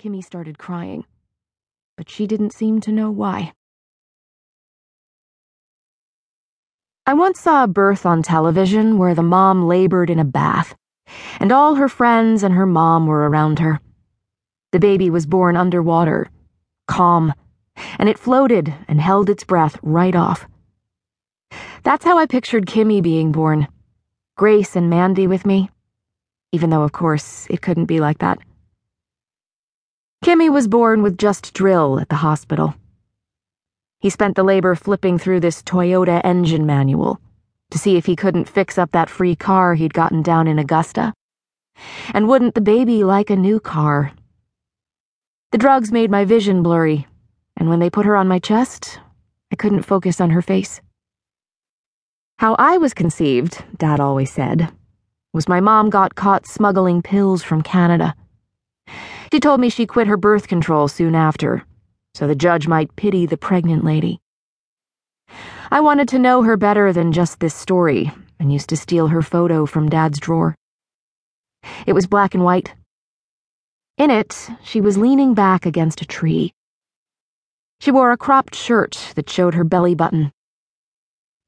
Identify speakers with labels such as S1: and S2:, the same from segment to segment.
S1: Kimmy started crying, but she didn't seem to know why. I once saw a birth on television where the mom labored in a bath, and all her friends and her mom were around her. The baby was born underwater, calm, and it floated and held its breath right off. That's how I pictured Kimmy being born Grace and Mandy with me, even though, of course, it couldn't be like that. Kimmy was born with just drill at the hospital. He spent the labor flipping through this Toyota engine manual to see if he couldn't fix up that free car he'd gotten down in Augusta. And wouldn't the baby like a new car? The drugs made my vision blurry, and when they put her on my chest, I couldn't focus on her face. How I was conceived, Dad always said, was my mom got caught smuggling pills from Canada. She told me she quit her birth control soon after, so the judge might pity the pregnant lady. I wanted to know her better than just this story and used to steal her photo from Dad's drawer. It was black and white. In it, she was leaning back against a tree. She wore a cropped shirt that showed her belly button.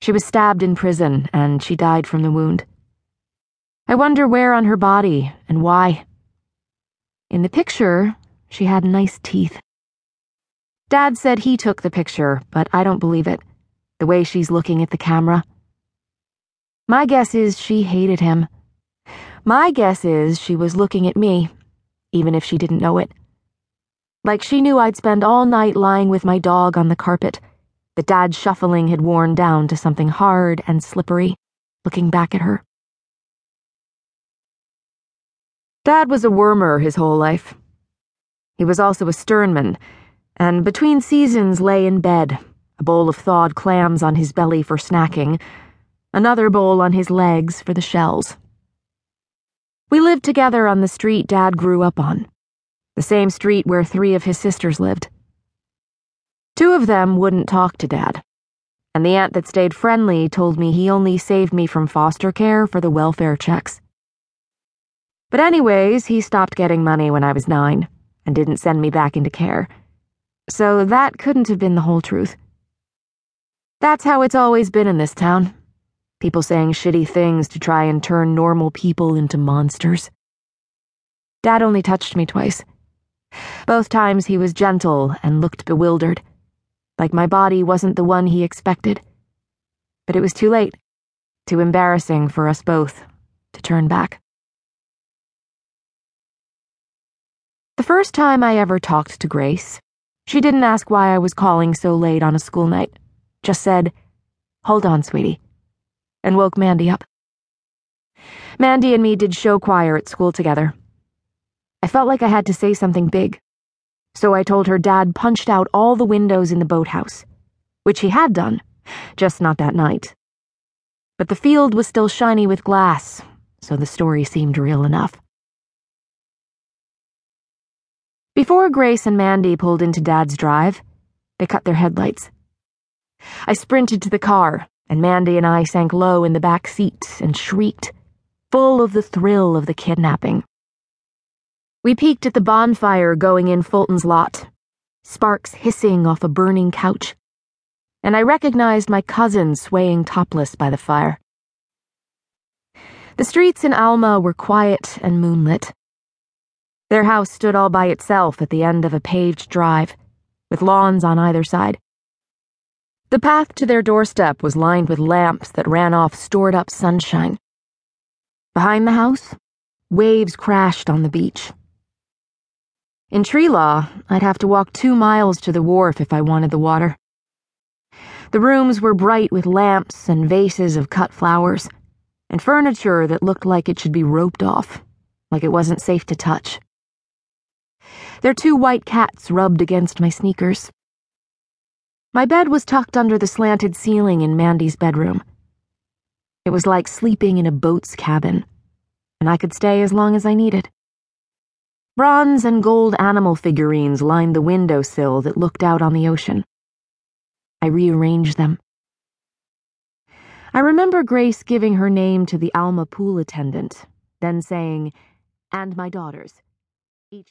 S1: She was stabbed in prison and she died from the wound. I wonder where on her body and why. In the picture, she had nice teeth. Dad said he took the picture, but I don't believe it, the way she's looking at the camera. My guess is she hated him. My guess is she was looking at me, even if she didn't know it. Like she knew I'd spend all night lying with my dog on the carpet, that Dad's shuffling had worn down to something hard and slippery, looking back at her. Dad was a wormer his whole life. He was also a sternman, and between seasons lay in bed, a bowl of thawed clams on his belly for snacking, another bowl on his legs for the shells. We lived together on the street Dad grew up on, the same street where three of his sisters lived. Two of them wouldn't talk to Dad, and the aunt that stayed friendly told me he only saved me from foster care for the welfare checks. But, anyways, he stopped getting money when I was nine and didn't send me back into care. So that couldn't have been the whole truth. That's how it's always been in this town. People saying shitty things to try and turn normal people into monsters. Dad only touched me twice. Both times he was gentle and looked bewildered, like my body wasn't the one he expected. But it was too late, too embarrassing for us both to turn back. The first time I ever talked to Grace, she didn't ask why I was calling so late on a school night, just said, Hold on, sweetie, and woke Mandy up. Mandy and me did show choir at school together. I felt like I had to say something big, so I told her Dad punched out all the windows in the boathouse, which he had done, just not that night. But the field was still shiny with glass, so the story seemed real enough. Before Grace and Mandy pulled into Dad's drive, they cut their headlights. I sprinted to the car, and Mandy and I sank low in the back seat and shrieked, full of the thrill of the kidnapping. We peeked at the bonfire going in Fulton's lot, sparks hissing off a burning couch, and I recognized my cousin swaying topless by the fire. The streets in Alma were quiet and moonlit. Their house stood all by itself at the end of a paved drive, with lawns on either side. The path to their doorstep was lined with lamps that ran off stored up sunshine. Behind the house, waves crashed on the beach. In tree law, I'd have to walk two miles to the wharf if I wanted the water. The rooms were bright with lamps and vases of cut flowers, and furniture that looked like it should be roped off, like it wasn't safe to touch. Their two white cats rubbed against my sneakers. My bed was tucked under the slanted ceiling in Mandy's bedroom. It was like sleeping in a boat's cabin, and I could stay as long as I needed. Bronze and gold animal figurines lined the windowsill that looked out on the ocean. I rearranged them. I remember Grace giving her name to the Alma pool attendant, then saying, and my daughters, each time.